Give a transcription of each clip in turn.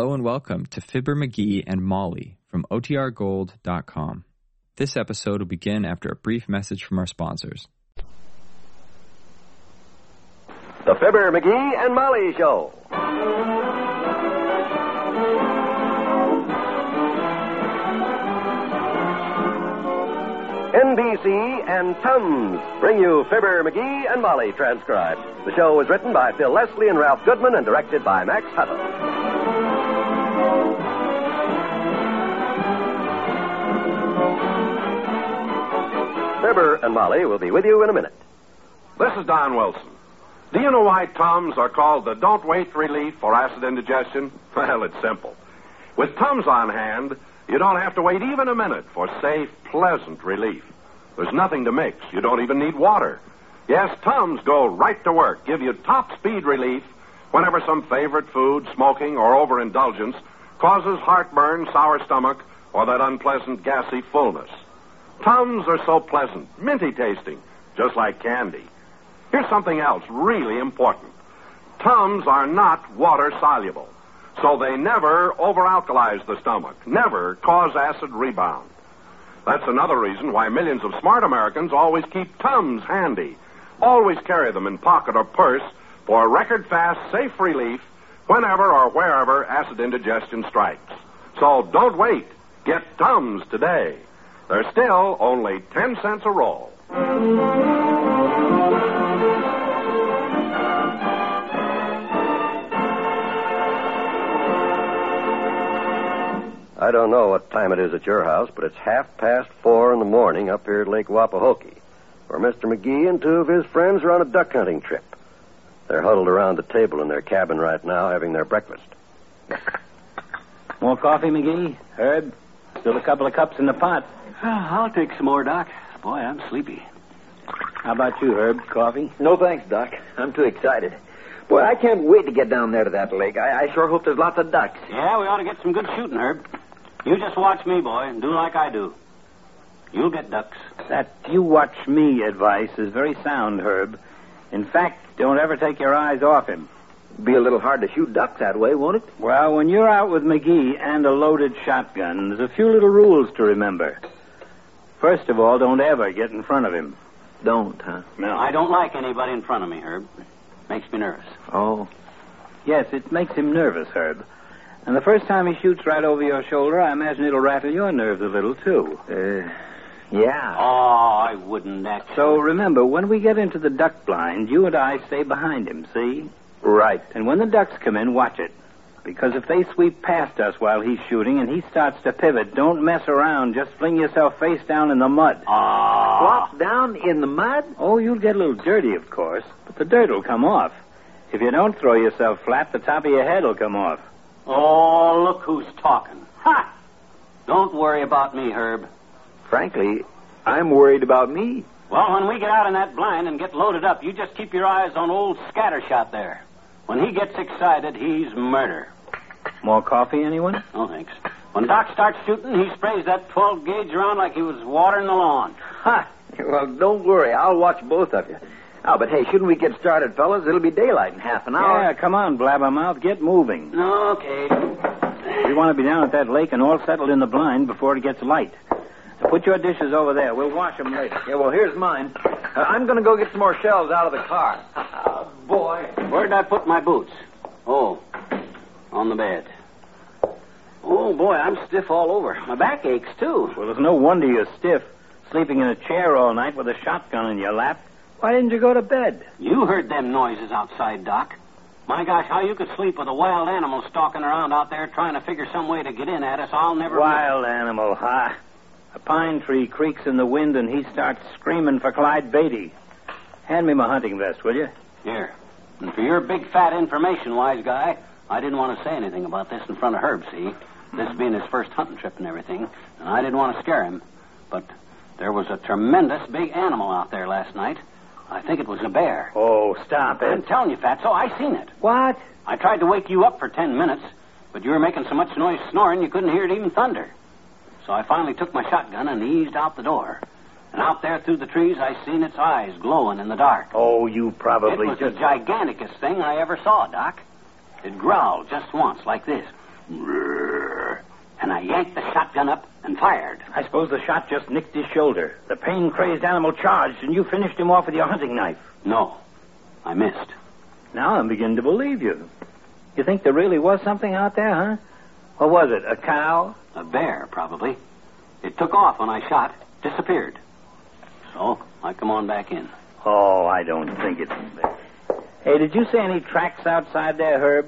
Hello and welcome to Fibber McGee and Molly from OTRGold.com. This episode will begin after a brief message from our sponsors. The Fibber, McGee, and Molly Show. NBC and Tums bring you Fibber, McGee, and Molly transcribed. The show was written by Phil Leslie and Ralph Goodman and directed by Max Hutto. Fibber and Molly will be with you in a minute. This is Don Wilson. Do you know why Tums are called the Don't Wait Relief for acid indigestion? Well, it's simple. With Tums on hand, you don't have to wait even a minute for safe, pleasant relief. There's nothing to mix. You don't even need water. Yes, Tums go right to work, give you top speed relief whenever some favorite food, smoking, or overindulgence causes heartburn, sour stomach, or that unpleasant gassy fullness. Tums are so pleasant, minty tasting, just like candy. Here's something else really important. Tums are not water soluble, so they never overalkalize the stomach, never cause acid rebound. That's another reason why millions of smart Americans always keep Tums handy. Always carry them in pocket or purse for record fast, safe relief whenever or wherever acid indigestion strikes. So don't wait. Get Tums today. They're still only 10 cents a roll. I don't know what time it is at your house, but it's half past four in the morning up here at Lake Wapahokee, where Mr. McGee and two of his friends are on a duck hunting trip. They're huddled around the table in their cabin right now having their breakfast. More coffee, McGee? Herb? Still a couple of cups in the pot. Ah, I'll take some more, Doc. Boy, I'm sleepy. How about you, Herb? Coffee? No thanks, Doc. I'm too excited. Boy, I can't wait to get down there to that lake. I, I sure hope there's lots of ducks. Yeah, we ought to get some good shooting, Herb. You just watch me, boy, and do like I do. You'll get ducks. That you watch me advice is very sound, Herb. In fact, don't ever take your eyes off him. Be a little hard to shoot ducks that way, won't it? Well, when you're out with McGee and a loaded shotgun, there's a few little rules to remember. First of all, don't ever get in front of him. Don't, huh? No. I don't like anybody in front of me, Herb. Makes me nervous. Oh. Yes, it makes him nervous, Herb. And the first time he shoots right over your shoulder, I imagine it'll rattle your nerves a little, too. Uh, yeah. Oh, I wouldn't actually. So remember, when we get into the duck blind, you and I stay behind him, see? Right. And when the ducks come in, watch it. Because if they sweep past us while he's shooting and he starts to pivot, don't mess around. Just fling yourself face down in the mud. Ah. Flop down in the mud? Oh, you'll get a little dirty, of course, but the dirt will come off. If you don't throw yourself flat, the top of your head will come off. Oh, look who's talking. Ha! Don't worry about me, Herb. Frankly, I'm worried about me. Well, when we get out in that blind and get loaded up, you just keep your eyes on old Scattershot there. When he gets excited, he's murder. More coffee, anyone? No thanks. When Doc starts shooting, he sprays that 12 gauge around like he was watering the lawn. Ha! Well, don't worry. I'll watch both of you. Oh, but hey, shouldn't we get started, fellas? It'll be daylight in half an hour. Yeah, come on, blabbermouth. Get moving. Okay. We want to be down at that lake and all settled in the blind before it gets light. Now, put your dishes over there. We'll wash them later. Yeah, well, here's mine. Uh, I'm going to go get some more shells out of the car. Boy. Where'd I put my boots? Oh, on the bed. Oh, boy, I'm stiff all over. My back aches, too. Well, there's no wonder you're stiff, sleeping in a chair all night with a shotgun in your lap. Why didn't you go to bed? You heard them noises outside, Doc. My gosh, how you could sleep with a wild animal stalking around out there trying to figure some way to get in at us, I'll never... Wild animal, huh? A pine tree creaks in the wind and he starts screaming for Clyde Beatty. Hand me my hunting vest, will you? Here. And for your big fat information, wise guy, I didn't want to say anything about this in front of Herb, see? This being his first hunting trip and everything, and I didn't want to scare him. But there was a tremendous big animal out there last night. I think it was a bear. Oh, stop it. I'm telling you, Fatso, I seen it. What? I tried to wake you up for ten minutes, but you were making so much noise snoring you couldn't hear it even thunder. So I finally took my shotgun and eased out the door. And out there through the trees, I seen its eyes glowing in the dark. Oh, you probably it was just. the giganticest thing I ever saw, Doc. It growled just once, like this. And I yanked the shotgun up and fired. I suppose the shot just nicked his shoulder. The pain crazed animal charged, and you finished him off with your hunting knife. No, I missed. Now I'm beginning to believe you. You think there really was something out there, huh? What was it? A cow? A bear, probably. It took off when I shot, disappeared. So I come on back in. Oh, I don't think it's a. Hey, did you see any tracks outside there, Herb?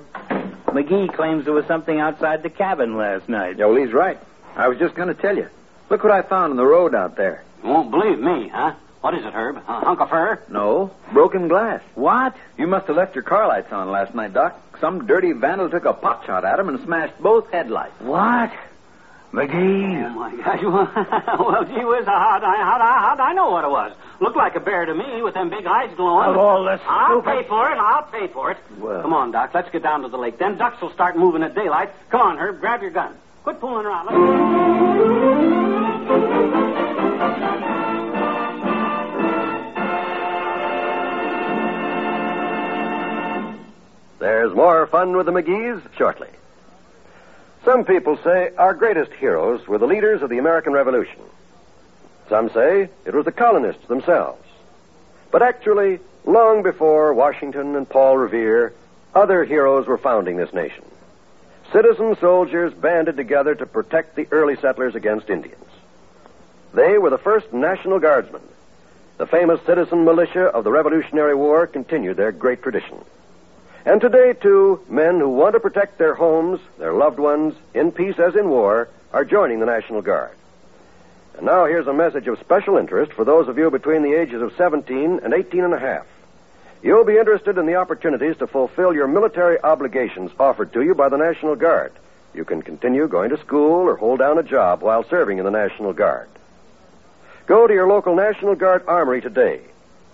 McGee claims there was something outside the cabin last night. Yeah, well, he's right. I was just going to tell you. Look what I found on the road out there. You won't believe me, huh? What is it, Herb? A hunk of fur? No, broken glass. What? You must have left your car lights on last night, Doc. Some dirty vandal took a pot shot at him and smashed both headlights. What? Oh, my gosh. well, gee whiz, how'd I, how'd, I, how'd I know what it was? Looked like a bear to me with them big eyes glowing. Of all this I'll stupid- pay for it. I'll pay for it. Well- Come on, Doc. Let's get down to the lake. Them ducks will start moving at daylight. Come on, Herb. Grab your gun. Quit fooling around. Let's... There's more fun with the McGees shortly. Some people say our greatest heroes were the leaders of the American Revolution. Some say it was the colonists themselves. But actually, long before Washington and Paul Revere, other heroes were founding this nation. Citizen soldiers banded together to protect the early settlers against Indians. They were the first National Guardsmen. The famous citizen militia of the Revolutionary War continued their great tradition. And today, too, men who want to protect their homes, their loved ones, in peace as in war, are joining the National Guard. And now here's a message of special interest for those of you between the ages of 17 and 18 and a half. You'll be interested in the opportunities to fulfill your military obligations offered to you by the National Guard. You can continue going to school or hold down a job while serving in the National Guard. Go to your local National Guard armory today.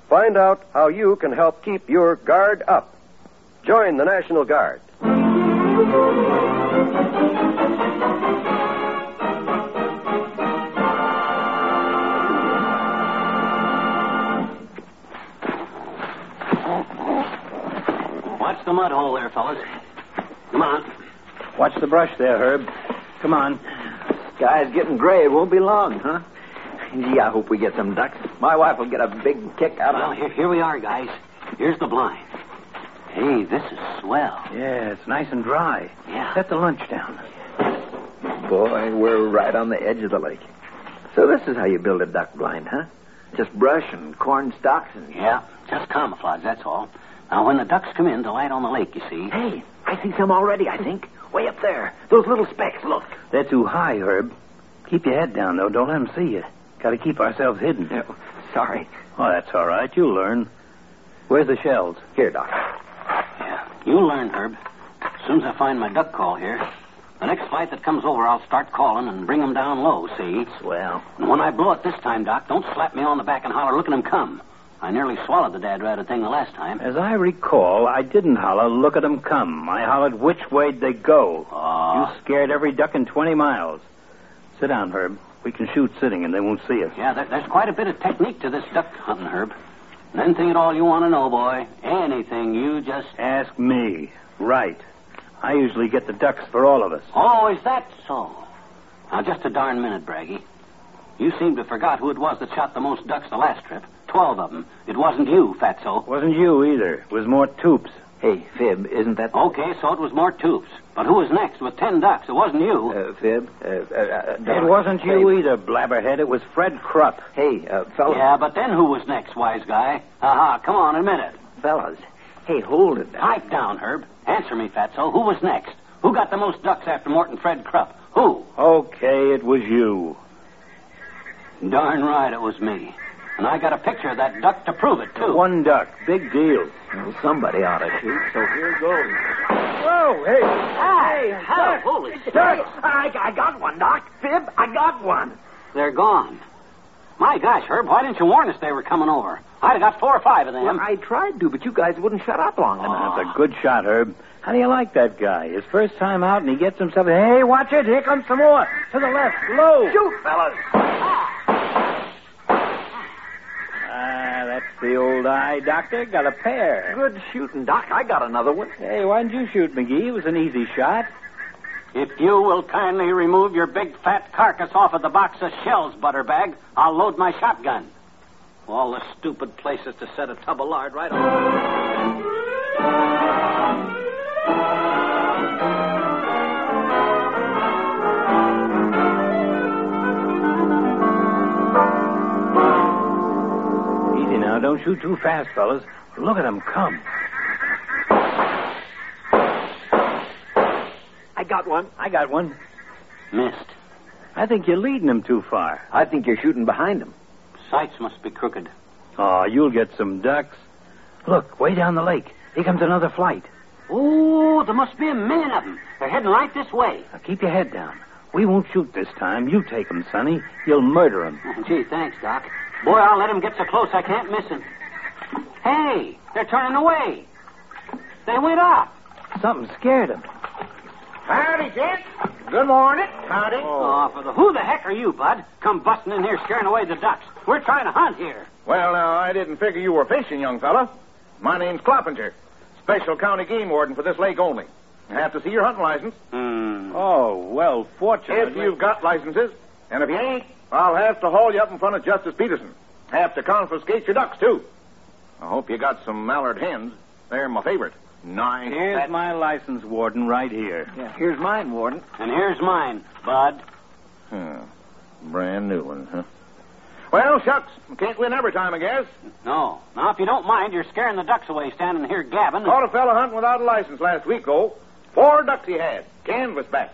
Find out how you can help keep your guard up. Join the National Guard. Watch the mud hole there, fellas. Come on. Watch the brush there, Herb. Come on. Sky's getting gray. It won't be long, huh? Gee, I hope we get some ducks. My wife will get a big kick out Well, of here, here we are, guys. Here's the blind. Hey, this is swell. Yeah, it's nice and dry. Yeah. Set the lunch down. Boy, we're right on the edge of the lake. So this is how you build a duck blind, huh? Just brush and corn stalks and... Yeah, just camouflage, that's all. Now, when the ducks come in to light on the lake, you see. Hey, I see some already, I think. Way up there. Those little specks, look. They're too high, Herb. Keep your head down, though. Don't let them see you. Got to keep ourselves hidden. Oh, sorry. Oh, that's all right. You'll learn. Where's the shells? Here, Doc. You'll learn, Herb. As soon as I find my duck call here, the next flight that comes over, I'll start calling and bring 'em down low, see? Well, And when I blow it this time, Doc, don't slap me on the back and holler, look at 'em come. I nearly swallowed the dad ratted thing the last time. As I recall, I didn't holler, look at 'em come. I hollered, which way'd they go? Aw. You scared every duck in 20 miles. Sit down, Herb. We can shoot sitting and they won't see us. Yeah, there, there's quite a bit of technique to this duck hunting, Herb. Anything at all you want to know, boy, anything, you just... Ask me. Right. I usually get the ducks for all of us. Oh, is that so? Now, just a darn minute, Braggy. You seem to have forgot who it was that shot the most ducks the last trip. Twelve of them. It wasn't you, Fatso. Wasn't you either. It was Mort Toops. Hey, Fib, isn't that... Okay, so it was Mort Toops. But who was next with ten ducks? It wasn't you. Uh, Fib? Uh, uh, uh, It wasn't you hey, either, blabberhead. It was Fred Krupp. Hey, uh, fellas. yeah, but then who was next, wise guy? Aha, come on, admit it. Fellas. Hey, hold it. Pipe down, Herb. Answer me, Fatso. Who was next? Who got the most ducks after Morton Fred Krupp? Who? Okay, it was you. Darn right it was me. And I got a picture of that duck to prove it, too. One duck. Big deal. Well, somebody ought to shoot, so here goes. Whoa, hey. Hey, hell, holy shit. I, I got one, Doc. Fib, I got one. They're gone. My gosh, Herb, why didn't you warn us they were coming over? I'd have got four or five of them. Well, I tried to, but you guys wouldn't shut up long enough. That's a good shot, Herb. How do you like that guy? His first time out, and he gets himself. Hey, watch it! Here comes some more. To the left, low. Shoot, fellas. Ah, that's the old eye doctor. Got a pair. Good shooting, Doc. I got another one. Hey, why didn't you shoot, McGee? It was an easy shot. If you will kindly remove your big fat carcass off of the box of shells, Butterbag, I'll load my shotgun. All the stupid places to set a tub of lard right on. Don't shoot too fast, fellas. Look at them come. I got one. I got one. Missed. I think you're leading them too far. I think you're shooting behind them. Sights must be crooked. Oh, you'll get some ducks. Look, way down the lake. Here comes another flight. Oh, there must be a million of them. They're heading right this way. Now keep your head down. We won't shoot this time. You take 'em, Sonny. You'll murder 'em. Gee, thanks, Doc. Boy, I'll let 'em get so close I can't miss 'em. Hey, they're turning away. They went up. Something scared scared 'em. Howdy, gents. Good morning. Howdy. Oh, for the who the heck are you, Bud? Come busting in here scaring away the ducks. We're trying to hunt here. Well, now, I didn't figure you were fishing, young fella. My name's Cloppinger, special county game warden for this lake only. I have to see your hunting license. Hmm. Oh, well, fortunately. If you've got licenses, and if you ain't, I'll have to haul you up in front of Justice Peterson. Have to confiscate your ducks, too. I hope you got some mallard hens. They're my favorite. Nice. Here's fat- my license, Warden, right here. Yeah, here's mine, Warden. And here's mine, Bud. Huh. Brand new one, huh? Well, shucks. Can't win every time, I guess. No. Now, if you don't mind, you're scaring the ducks away standing here gabbing. Caught a fella hunting without a license last week, though. Four ducks he had, canvasbacks.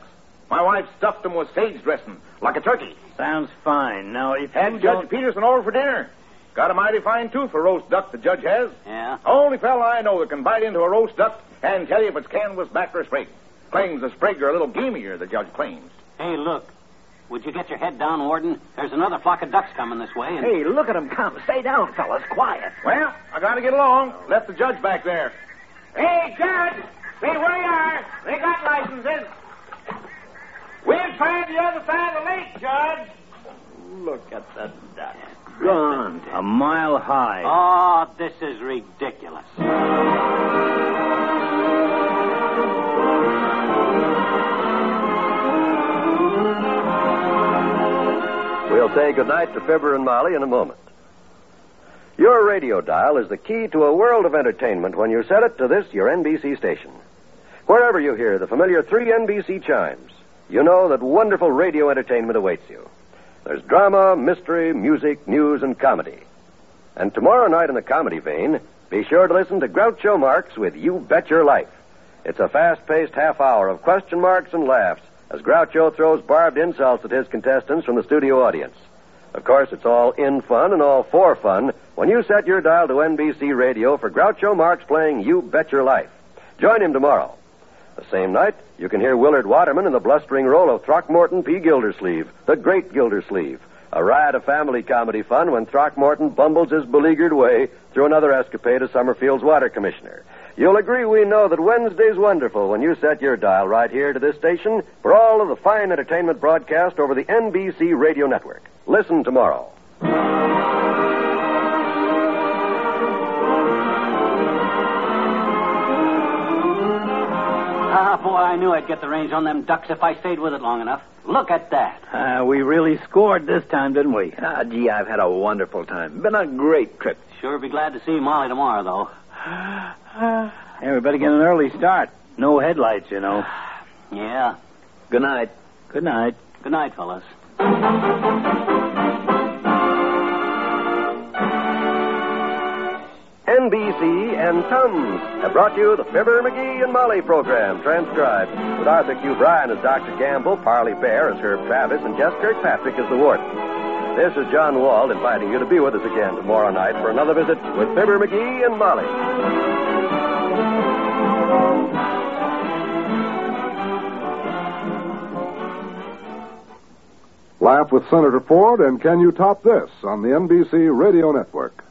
My wife stuffed them with sage dressing, like a turkey. Sounds fine. Now, if Had you Judge don't... Peterson over for dinner. Got a mighty fine tooth for roast duck, the judge has. Yeah? Only fella I know that can bite into a roast duck and tell you if it's canvasback or sprig. Claims the sprig are a little gamier, the judge claims. Hey, look. Would you get your head down, Warden? There's another flock of ducks coming this way. And... Hey, look at at 'em come. Stay down, fellas. Quiet. Well, I gotta get along. Left the judge back there. Hey, Judge! See where you are. They got licenses. We'll find the other side of the lake, Judge. Look at the duck. Gone. A mile high. Oh, this is ridiculous. We'll say goodnight to Fibber and Molly in a moment. Your radio dial is the key to a world of entertainment when you set it to this, your NBC station. Wherever you hear the familiar three NBC chimes, you know that wonderful radio entertainment awaits you. There's drama, mystery, music, news, and comedy. And tomorrow night in the comedy vein, be sure to listen to Groucho Marx with You Bet Your Life. It's a fast paced half hour of question marks and laughs as Groucho throws barbed insults at his contestants from the studio audience. Of course, it's all in fun and all for fun when you set your dial to NBC Radio for Groucho Marx playing You Bet Your Life. Join him tomorrow. The same night, you can hear Willard Waterman in the blustering role of Throckmorton P. Gildersleeve, the great Gildersleeve. A riot of family comedy fun when Throckmorton bumbles his beleaguered way through another escapade as Summerfield's water commissioner. You'll agree we know that Wednesday's wonderful when you set your dial right here to this station for all of the fine entertainment broadcast over the NBC radio network. Listen tomorrow. I knew I'd get the range on them ducks if I stayed with it long enough. Look at that. Uh, we really scored this time, didn't we? Ah, gee, I've had a wonderful time. Been a great trip. Sure be glad to see Molly tomorrow, though. Hey, we better get an early start. No headlights, you know. Yeah. Good night. Good night. Good night, fellas. NBC and Tums have brought you the Fibber, McGee, and Molly program, transcribed with Arthur Q. Bryan as Dr. Gamble, Parley Baer as Herb Travis, and Jess Kirkpatrick as the warden. This is John Wald inviting you to be with us again tomorrow night for another visit with Fibber, McGee, and Molly. Laugh with Senator Ford and Can You Top This on the NBC Radio Network.